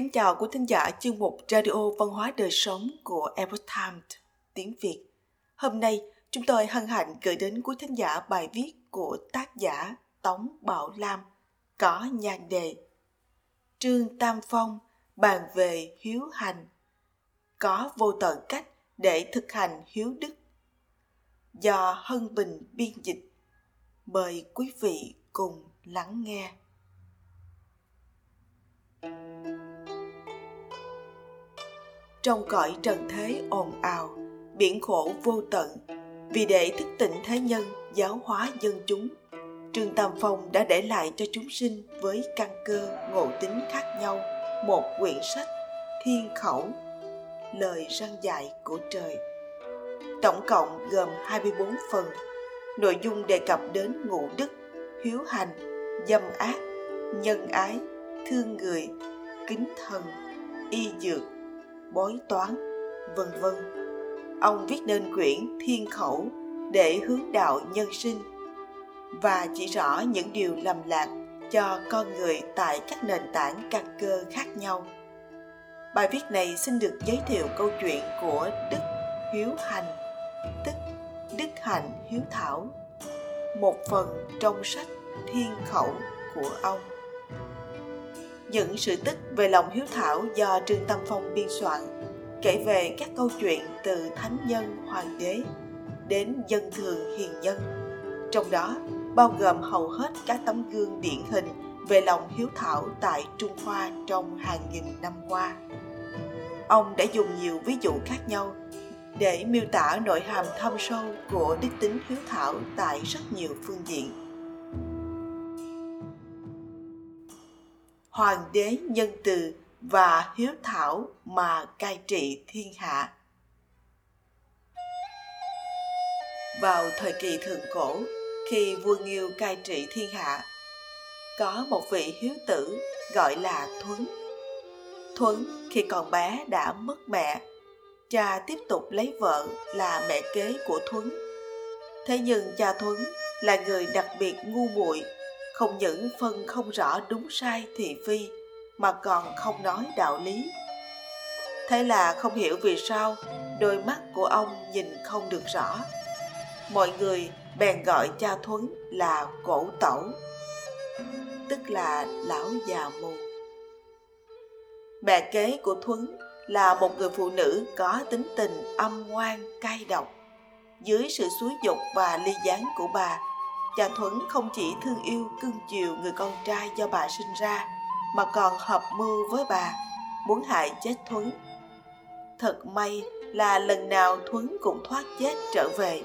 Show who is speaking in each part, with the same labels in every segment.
Speaker 1: kính chào quý thính giả chương mục Radio Văn hóa Đời Sống của Epoch Times tiếng Việt. Hôm nay, chúng tôi hân hạnh gửi đến quý thính giả bài viết của tác giả Tống Bảo Lam có nhan đề Trương Tam Phong bàn về hiếu hành có vô tận cách để thực hành hiếu đức do Hân Bình biên dịch. Mời quý vị cùng lắng nghe. Trong cõi trần thế ồn ào, biển khổ vô tận, vì để thức tỉnh thế nhân, giáo hóa dân chúng, Trương Tam Phong đã để lại cho chúng sinh với căn cơ ngộ tính khác nhau một quyển sách thiên khẩu lời răng dạy của trời. Tổng cộng gồm 24 phần nội dung đề cập đến ngũ đức hiếu hành dâm ác nhân ái thương người kính thần y dược bói toán, vân vân. Ông viết nên quyển thiên khẩu để hướng đạo nhân sinh và chỉ rõ những điều lầm lạc cho con người tại các nền tảng căn cơ khác nhau. Bài viết này xin được giới thiệu câu chuyện của đức hiếu hành, tức đức hạnh hiếu thảo, một phần trong sách thiên khẩu của ông những sự tích về lòng hiếu thảo do trương tâm phong biên soạn, kể về các câu chuyện từ thánh nhân, hoàng đế đến dân thường, hiền nhân trong đó, bao gồm hầu hết các tấm gương điển hình về lòng hiếu thảo tại Trung Hoa trong hàng nghìn năm qua. Ông đã dùng nhiều ví dụ khác nhau để miêu tả nội hàm thâm sâu của đức tính hiếu thảo tại rất nhiều phương diện. Hoàng đế nhân từ và hiếu thảo mà cai trị thiên hạ. Vào thời kỳ thượng cổ, khi vua Nghiêu cai trị thiên hạ, có một vị hiếu tử gọi là Thuấn. Thuấn khi còn bé đã mất mẹ, cha tiếp tục lấy vợ là mẹ kế của Thuấn. Thế nhưng cha Thuấn là người đặc biệt ngu muội, không những phân không rõ đúng sai thị phi mà còn không nói đạo lý. Thế là không hiểu vì sao đôi mắt của ông nhìn không được rõ. Mọi người bèn gọi cha Thuấn là cổ tẩu, tức là lão già mù. Mẹ kế của Thuấn là một người phụ nữ có tính tình âm ngoan, cay độc. Dưới sự xúi dục và ly gián của bà, cha Thuấn không chỉ thương yêu cưng chiều người con trai do bà sinh ra, mà còn hợp mưu với bà, muốn hại chết Thuấn. Thật may là lần nào Thuấn cũng thoát chết trở về.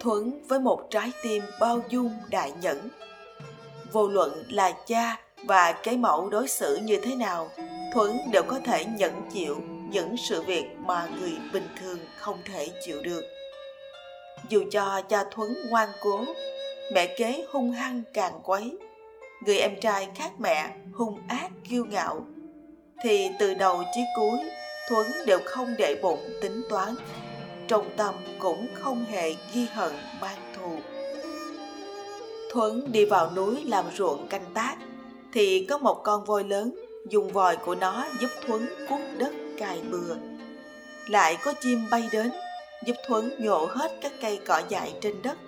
Speaker 1: Thuấn với một trái tim bao dung đại nhẫn. Vô luận là cha và cái mẫu đối xử như thế nào thuấn đều có thể nhận chịu những sự việc mà người bình thường không thể chịu được dù cho cha thuấn ngoan cố, mẹ kế hung hăng càng quấy. Người em trai khác mẹ hung ác kiêu ngạo. Thì từ đầu chí cuối, thuấn đều không để bụng tính toán. Trong tâm cũng không hề ghi hận mang thù. Thuấn đi vào núi làm ruộng canh tác, thì có một con voi lớn dùng vòi của nó giúp Thuấn cuốc đất cài bừa. Lại có chim bay đến giúp Thuấn nhổ hết các cây cỏ dại trên đất.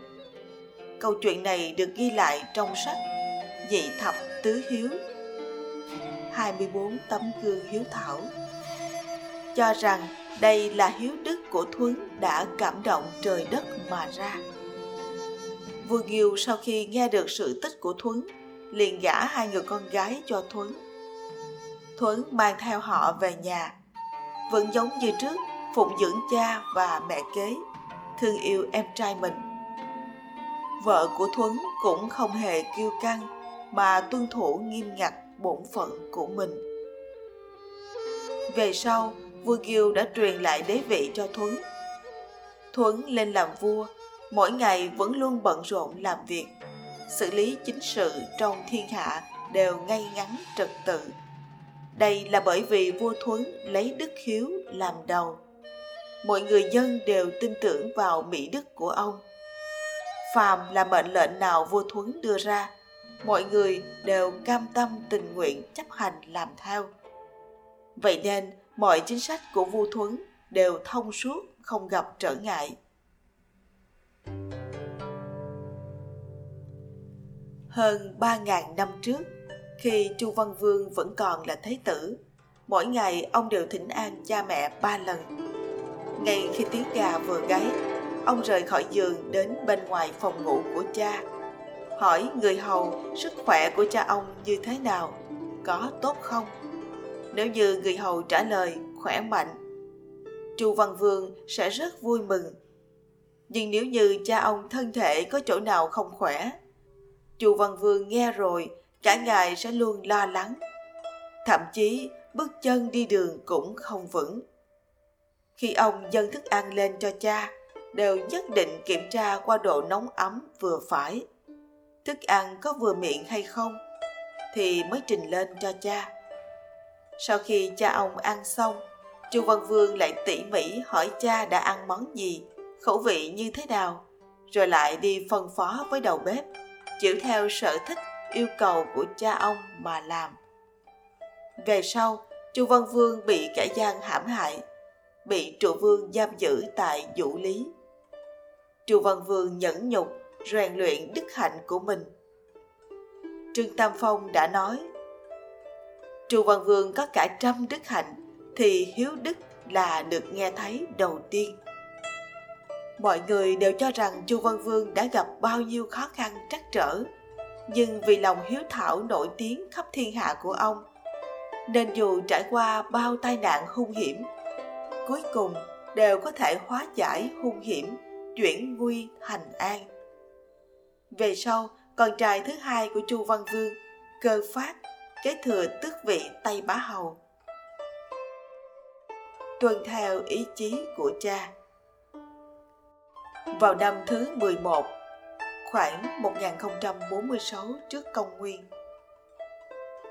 Speaker 1: Câu chuyện này được ghi lại trong sách Dị thập tứ hiếu 24 tấm gương hiếu thảo cho rằng đây là hiếu đức của Thuấn đã cảm động trời đất mà ra. Vua Nghiêu sau khi nghe được sự tích của Thuấn liền gả hai người con gái cho Thuấn. Thuấn mang theo họ về nhà, vẫn giống như trước phụng dưỡng cha và mẹ kế, thương yêu em trai mình. Vợ của Thuấn cũng không hề kiêu căng mà tuân thủ nghiêm ngặt bổn phận của mình. Về sau, vua Kiêu đã truyền lại đế vị cho Thuấn. Thuấn lên làm vua, mỗi ngày vẫn luôn bận rộn làm việc xử lý chính sự trong thiên hạ đều ngay ngắn trật tự đây là bởi vì vua thuấn lấy đức hiếu làm đầu mọi người dân đều tin tưởng vào mỹ đức của ông. Phàm là mệnh lệnh nào vua thuấn đưa ra, mọi người đều cam tâm tình nguyện chấp hành làm theo. Vậy nên, mọi chính sách của vua thuấn đều thông suốt, không gặp trở ngại. Hơn ba ngàn năm trước, khi chu văn vương vẫn còn là thế tử, mỗi ngày ông đều thỉnh an cha mẹ ba lần ngay khi tiếng gà vừa gáy, ông rời khỏi giường đến bên ngoài phòng ngủ của cha. Hỏi người hầu sức khỏe của cha ông như thế nào, có tốt không? Nếu như người hầu trả lời, khỏe mạnh. Chu văn vương sẽ rất vui mừng. Nhưng nếu như cha ông thân thể có chỗ nào không khỏe, chu văn vương nghe rồi, cả ngày sẽ luôn lo lắng. Thậm chí, bước chân đi đường cũng không vững khi ông dâng thức ăn lên cho cha, đều nhất định kiểm tra qua độ nóng ấm vừa phải. Thức ăn có vừa miệng hay không thì mới trình lên cho cha. Sau khi cha ông ăn xong, chu văn vương lại tỉ mỉ hỏi cha đã ăn món gì, khẩu vị như thế nào, rồi lại đi phân phó với đầu bếp chịu theo sở thích, yêu cầu của cha ông mà làm. Về sau, chu văn vương bị kẻ gian hãm hại bị trụ vương giam giữ tại vũ lý. Trụ văn vương nhẫn nhục, rèn luyện đức hạnh của mình. Trương tam phong đã nói, trụ văn vương có cả trăm đức hạnh thì hiếu đức là được nghe thấy đầu tiên. Mọi người đều cho rằng chu văn vương đã gặp bao nhiêu khó khăn trắc trở, nhưng vì lòng hiếu thảo nổi tiếng khắp thiên hạ của ông, nên dù trải qua bao tai nạn hung hiểm cuối cùng đều có thể hóa giải hung hiểm, chuyển nguy thành an. Về sau, con trai thứ hai của chu văn vương cơ phát kế thừa tước vị tây bá hầu. Tuân theo ý chí của cha. Vào năm thứ 11 khoảng 1046 trước công nguyên,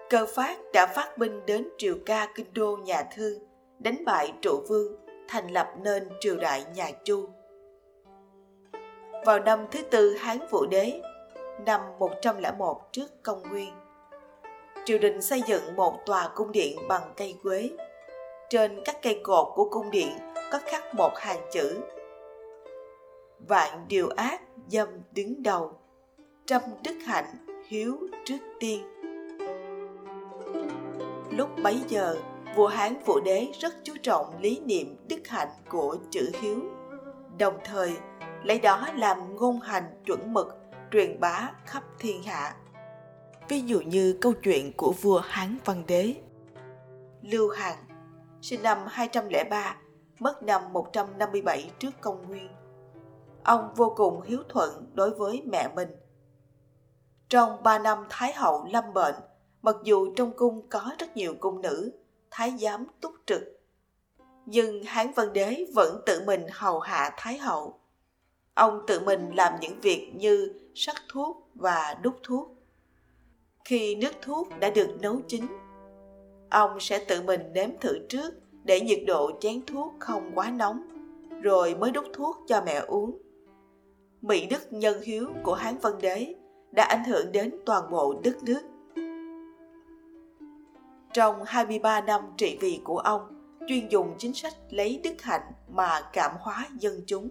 Speaker 1: cơ phát đã phát binh đến triều ca kinh đô nhà thương đánh bại trụ vương thành lập nên triều đại nhà chu vào năm thứ tư Hán Vũ Đế, năm 101 trước công nguyên. Triều đình xây dựng một tòa cung điện bằng cây quế. Trên các cây cột của cung điện có khắc một hàng chữ Vạn điều ác dâm đứng đầu, trăm đức hạnh hiếu trước tiên. Lúc bấy giờ, vua Hán Vũ Đế rất chú trọng lý niệm đức hạnh của chữ hiếu, đồng thời lấy đó làm ngôn hành chuẩn mực truyền bá khắp thiên hạ. Ví dụ như câu chuyện của vua Hán Văn Đế. Lưu Hằng, sinh năm 203, mất năm 157 trước công nguyên. Ông vô cùng hiếu thuận đối với mẹ mình. Trong ba năm Thái hậu lâm bệnh, mặc dù trong cung có rất nhiều cung nữ, thái giám túc trực, nhưng Hán Văn Đế vẫn tự mình hầu hạ Thái hậu. Ông tự mình làm những việc như sắc thuốc và đúc thuốc. Khi nước thuốc đã được nấu chín ông sẽ tự mình nếm thử trước để nhiệt độ chén thuốc không quá nóng rồi mới đúc thuốc cho mẹ uống. Mỹ đức nhân hiếu của hán văn đế đã ảnh hưởng đến toàn bộ đất nước trong 23 năm trị vì của ông, chuyên dùng chính sách lấy đức hạnh mà cảm hóa dân chúng.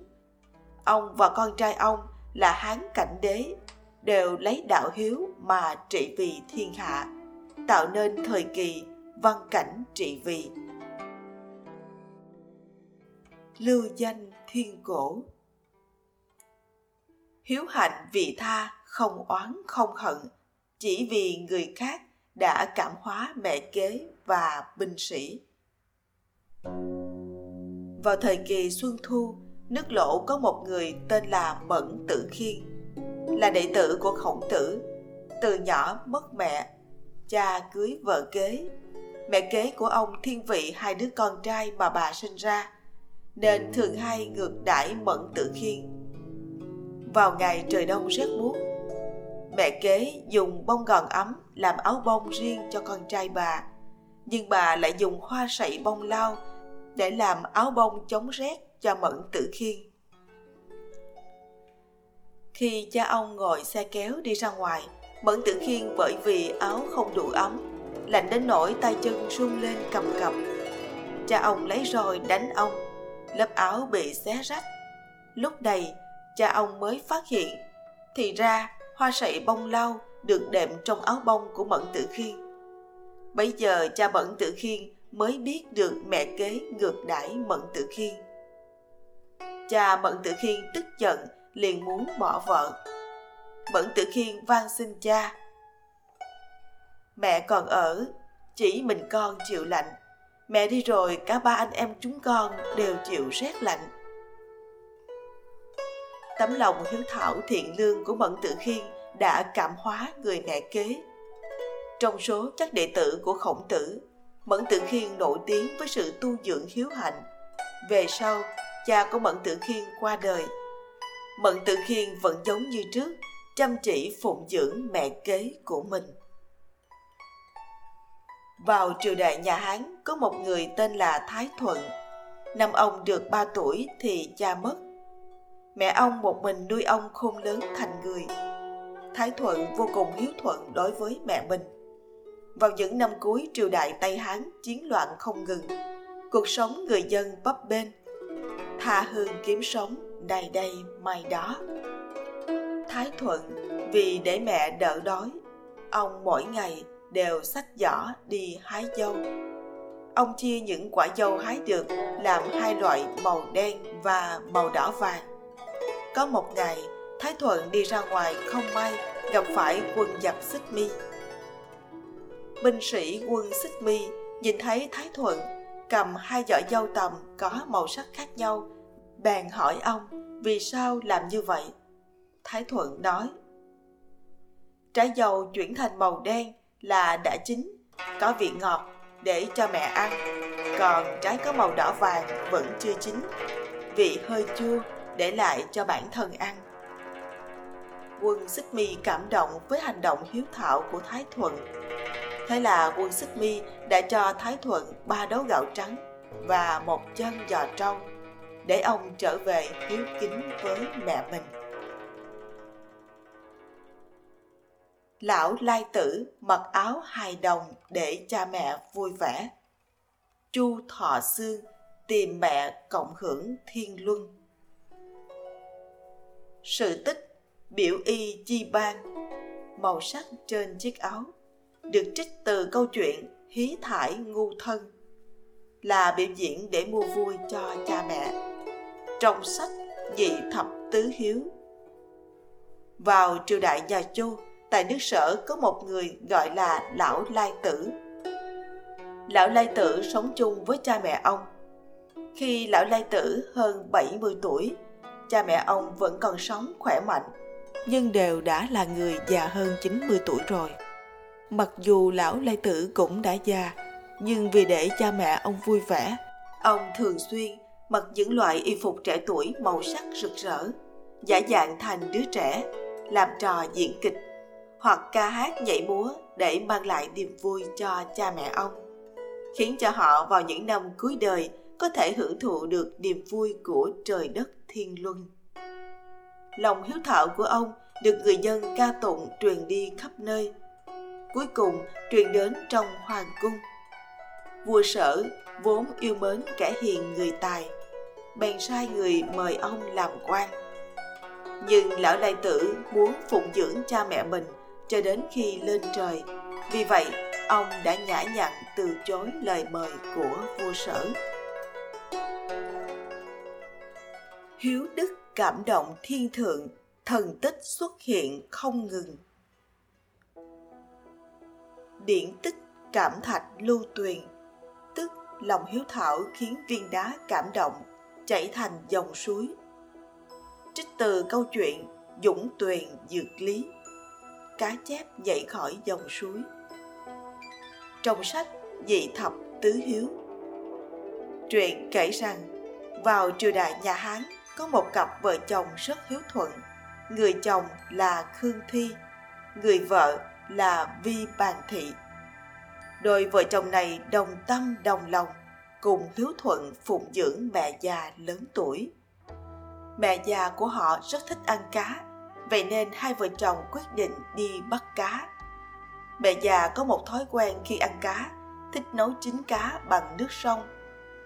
Speaker 1: Ông và con trai ông là hán cảnh đế đều lấy đạo hiếu mà trị vì thiên hạ, tạo nên thời kỳ văn cảnh trị vì. Lưu danh thiên cổ. Hiếu hạnh vị tha, không oán, không hận, chỉ vì người khác đã cảm hóa mẹ kế và binh sĩ vào thời kỳ xuân thu nước lỗ có một người tên là Mẫn Tử Khiên, là đệ tử của khổng tử. Từ nhỏ mất mẹ, cha cưới vợ kế. Mẹ kế của ông thiên vị hai đứa con trai mà bà sinh ra, nên thường hay ngược đãi Mẫn Tử Khiên. Vào ngày trời đông rét buốt, mẹ kế dùng bông gòn ấm làm áo bông riêng cho con trai bà, nhưng bà lại dùng hoa sậy bông lau để làm áo bông chống rét cho Mẫn Tử Khiên. Khi cha ông ngồi xe kéo đi ra ngoài, Mẫn Tử Khiên bởi vì áo không đủ ấm, lạnh đến nỗi tay chân run lên cầm cập. Cha ông lấy roi đánh ông, lớp áo bị xé rách. Lúc này, cha ông mới phát hiện, thì ra hoa sậy bông lau được đệm trong áo bông của Mẫn Tử Khiên. Bây giờ cha Mẫn Tử Khiên mới biết được mẹ kế ngược đãi Mẫn Tử Khiên. Cha Mẫn Tử Khiên tức giận liền muốn bỏ vợ. Mẫn Tử Khiên van xin cha. Mẹ còn ở, chỉ mình con chịu lạnh. Mẹ đi rồi cả ba anh em chúng con đều chịu rét lạnh. Tấm lòng hiếu thảo thiện lương của Mẫn Tử Khiên đã cảm hóa người mẹ kế. Trong số các đệ tử của khổng tử, Mẫn Tử Khiên nổi tiếng với sự tu dưỡng hiếu hạnh. Về sau, cha của Mẫn Tử Khiên qua đời. Mẫn Tử Khiên vẫn giống như trước, chăm chỉ phụng dưỡng mẹ kế của mình. Vào triều đại nhà Hán có một người tên là Thái Thuận. Năm ông được 3 tuổi thì cha mất. Mẹ ông một mình nuôi ông khôn lớn thành người. Thái Thuận vô cùng hiếu thuận đối với mẹ mình. Vào những năm cuối triều đại Tây Hán chiến loạn không ngừng, cuộc sống người dân bấp bênh, tha hương kiếm sống đầy đây mai đó. Thái Thuận vì để mẹ đỡ đói, ông mỗi ngày đều xách giỏ đi hái dâu. Ông chia những quả dâu hái được làm hai loại màu đen và màu đỏ vàng. Có một ngày, Thái Thuận đi ra ngoài không may gặp phải quân giặc xích mi. Binh sĩ quân xích mi nhìn thấy Thái Thuận cầm hai giỏ dâu tầm có màu sắc khác nhau, bèn hỏi ông vì sao làm như vậy. Thái Thuận nói, trái dâu chuyển thành màu đen là đã chín, có vị ngọt để cho mẹ ăn, còn trái có màu đỏ vàng vẫn chưa chín, vị hơi chua để lại cho bản thân ăn. Quân Xích Mi cảm động với hành động hiếu thảo của Thái Thuận. Thế là quân Xích Mi đã cho Thái Thuận ba đấu gạo trắng và một chân giò trâu để ông trở về hiếu kính với mẹ mình. lão lai tử mặc áo hài đồng để cha mẹ vui vẻ chu thọ xương tìm mẹ cộng hưởng thiên luân sự tích, biểu y chi ban. Màu sắc trên chiếc áo, được trích từ câu chuyện hí thải ngu thân, là biểu diễn để mua vui cho cha mẹ. Trong sách dị thập tứ hiếu, vào triều đại nhà chu tại nước sở có một người gọi là lão lai tử. Lão lai tử sống chung với cha mẹ ông. Khi lão lai tử hơn 70 tuổi cha mẹ ông vẫn còn sống khỏe mạnh. Nhưng đều đã là người già hơn 90 tuổi rồi. Mặc dù lão lai tử cũng đã già nhưng vì để cha mẹ ông vui vẻ ông thường xuyên mặc những loại y phục trẻ tuổi màu sắc rực rỡ giả dạng thành đứa trẻ làm trò diễn kịch hoặc ca hát nhảy múa để mang lại niềm vui cho cha mẹ ông khiến cho họ vào những năm cuối đời có thể hưởng thụ được niềm vui của trời đất thiên luân lòng hiếu thảo của ông được người dân ca tụng truyền đi khắp nơi cuối cùng truyền đến trong hoàng cung vua sở vốn yêu mến kẻ hiền người tài bèn sai người mời ông làm quan nhưng lão lai tử muốn phụng dưỡng cha mẹ mình cho đến khi lên trời. Vì vậy, ông đã nhã nhặn từ chối lời mời của vua sở. Hiếu đức cảm động thiên thượng, thần tích xuất hiện không ngừng. Điển tích cảm thạch lưu tuyền, tức lòng hiếu thảo khiến viên đá cảm động, chảy thành dòng suối. Trích từ câu chuyện Dũng Tuyền Dược Lý cá chép nhảy khỏi dòng suối trong sách dị thập tứ hiếu truyện kể rằng vào triều đại nhà hán có một cặp vợ chồng rất hiếu thuận. Người chồng là khương thi, người vợ là vi bàn thị. Đôi vợ chồng này đồng tâm, đồng lòng, cùng hiếu thuận phụng dưỡng mẹ già lớn tuổi. Mẹ già của họ rất thích ăn cá, vậy nên hai vợ chồng quyết định đi bắt cá. Mẹ già có một thói quen khi ăn cá, thích nấu chín cá bằng nước sông.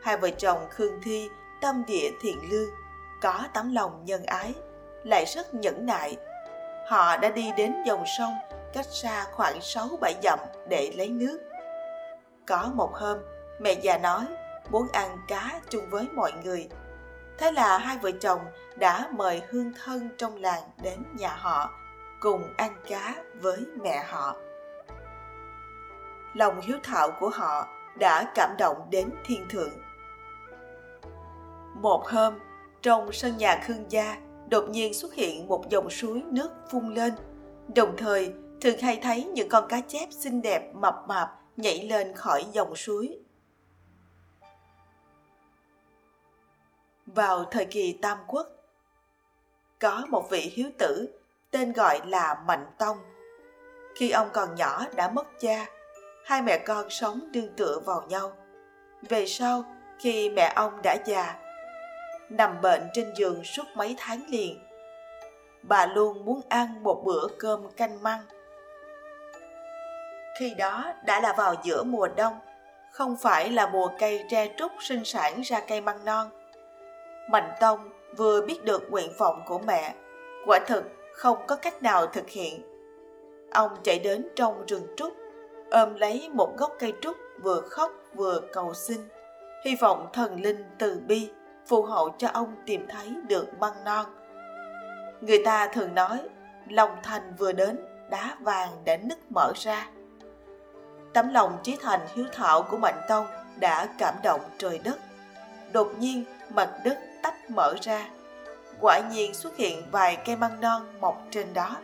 Speaker 1: Hai vợ chồng khương thi tâm địa thiện lương có tấm lòng nhân ái lại rất nhẫn nại họ đã đi đến dòng sông cách xa khoảng 6-7 dặm để lấy nước. Có một hôm, mẹ già nói muốn ăn cá chung với mọi người. Thế là hai vợ chồng đã mời hương thân trong làng đến nhà họ cùng ăn cá với mẹ họ. Lòng hiếu thảo của họ đã cảm động đến thiên thượng. Một hôm, trong sân nhà Khương gia, đột nhiên xuất hiện một dòng suối nước phun lên, đồng thời thường hay thấy những con cá chép xinh đẹp mập mạp nhảy lên khỏi dòng suối. Vào thời kỳ Tam Quốc, có một vị hiếu tử tên gọi là Mạnh Tông. Khi ông còn nhỏ đã mất cha, hai mẹ con sống đương tựa vào nhau. Về sau, khi mẹ ông đã già, nằm bệnh trên giường suốt mấy tháng liền, bà luôn muốn ăn một bữa cơm canh măng. Khi đó đã là vào giữa mùa đông không phải là mùa cây tre trúc sinh sản ra cây măng non. Mạnh tông vừa biết được nguyện vọng của mẹ quả thực không có cách nào thực hiện. Ông chạy đến trong rừng trúc ôm lấy một gốc cây trúc vừa khóc vừa cầu xin hy vọng thần linh từ bi phù hộ cho ông tìm thấy được măng non người ta thường nói lòng thành vừa đến đá vàng đã nứt mở ra Tấm lòng trí thành hiếu thảo của Mạnh Tông đã cảm động trời đất. Đột nhiên, mặt đất tách mở ra. Quả nhiên xuất hiện vài cây măng non mọc trên đó.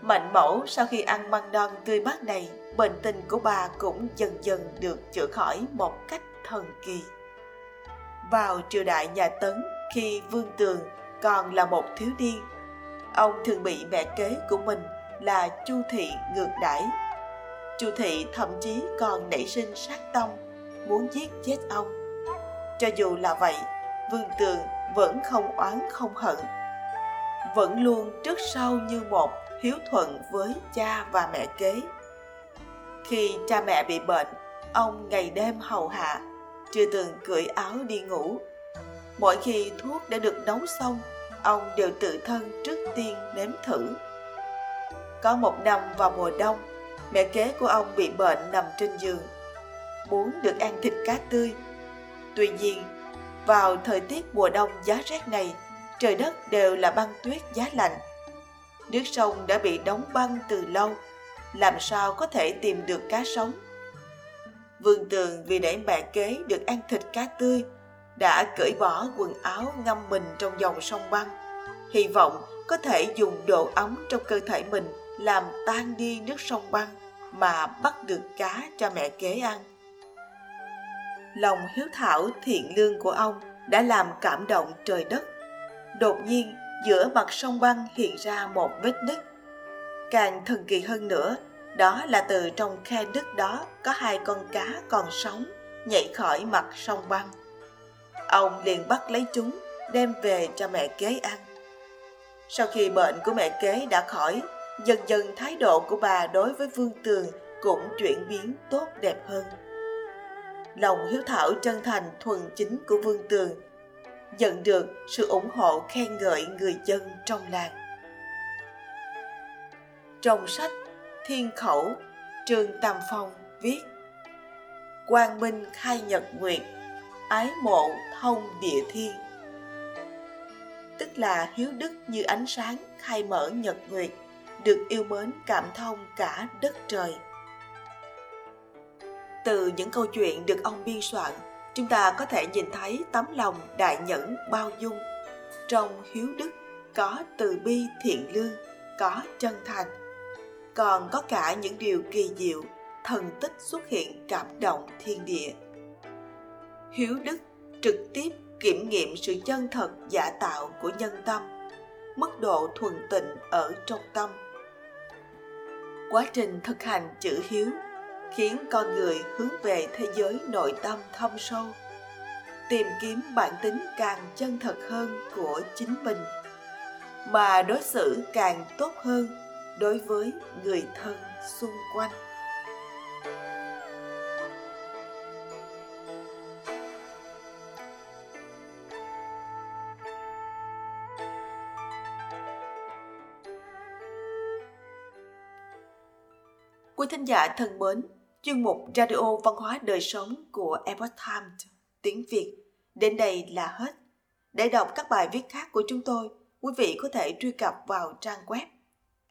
Speaker 1: Mạnh mẫu sau khi ăn măng non tươi mát này, bệnh tình của bà cũng dần dần được chữa khỏi một cách thần kỳ. Vào triều đại nhà Tấn, khi Vương Tường còn là một thiếu niên, ông thường bị mẹ kế của mình là Chu Thị ngược đãi Chu thị thậm chí còn nảy sinh sát tâm, muốn giết chết ông. Cho dù là vậy, Vương Tường vẫn không oán không hận. Vẫn luôn trước sau như một hiếu thuận với cha và mẹ kế. Khi cha mẹ bị bệnh, ông ngày đêm hầu hạ, chưa từng cởi áo đi ngủ. Mỗi khi thuốc đã được nấu xong, ông đều tự thân trước tiên nếm thử. Có một năm vào mùa đông, mẹ kế của ông bị bệnh nằm trên giường muốn được ăn thịt cá tươi tuy nhiên vào thời tiết mùa đông giá rét này trời đất đều là băng tuyết giá lạnh nước sông đã bị đóng băng từ lâu làm sao có thể tìm được cá sống vương tường vì để mẹ kế được ăn thịt cá tươi đã cởi bỏ quần áo ngâm mình trong dòng sông băng hy vọng có thể dùng độ ấm trong cơ thể mình làm tan đi nước sông băng mà bắt được cá cho mẹ kế ăn. Lòng hiếu thảo thiện lương của ông đã làm cảm động trời đất. Đột nhiên, giữa mặt sông băng hiện ra một vết nứt. Càng thần kỳ hơn nữa, đó là từ trong khe đất đó có hai con cá còn sống nhảy khỏi mặt sông băng. Ông liền bắt lấy chúng, đem về cho mẹ kế ăn. Sau khi bệnh của mẹ kế đã khỏi, dần dần thái độ của bà đối với Vương Tường cũng chuyển biến tốt đẹp hơn. Lòng hiếu thảo chân thành thuần chính của Vương Tường nhận được sự ủng hộ khen ngợi người dân trong làng. Trong sách Thiên Khẩu, Trương Tam Phong viết Quang Minh khai nhật nguyệt, ái mộ thông địa thiên. Tức là hiếu đức như ánh sáng khai mở nhật nguyệt, được yêu mến cảm thông cả đất trời. Từ những câu chuyện được ông biên soạn, chúng ta có thể nhìn thấy tấm lòng đại nhẫn bao dung. Trong hiếu đức có từ bi thiện lương, có chân thành. Còn có cả những điều kỳ diệu, thần tích xuất hiện cảm động thiên địa. Hiếu đức trực tiếp kiểm nghiệm sự chân thật giả tạo của nhân tâm, mức độ thuần tịnh ở trong tâm quá trình thực hành chữ hiếu khiến con người hướng về thế giới nội tâm thâm sâu tìm kiếm bản tính càng chân thật hơn của chính mình mà đối xử càng tốt hơn đối với người thân xung quanh Quý thính giả thân mến, chuyên mục Radio Văn hóa Đời Sống của Epoch Times tiếng Việt đến đây là hết. Để đọc các bài viết khác của chúng tôi, quý vị có thể truy cập vào trang web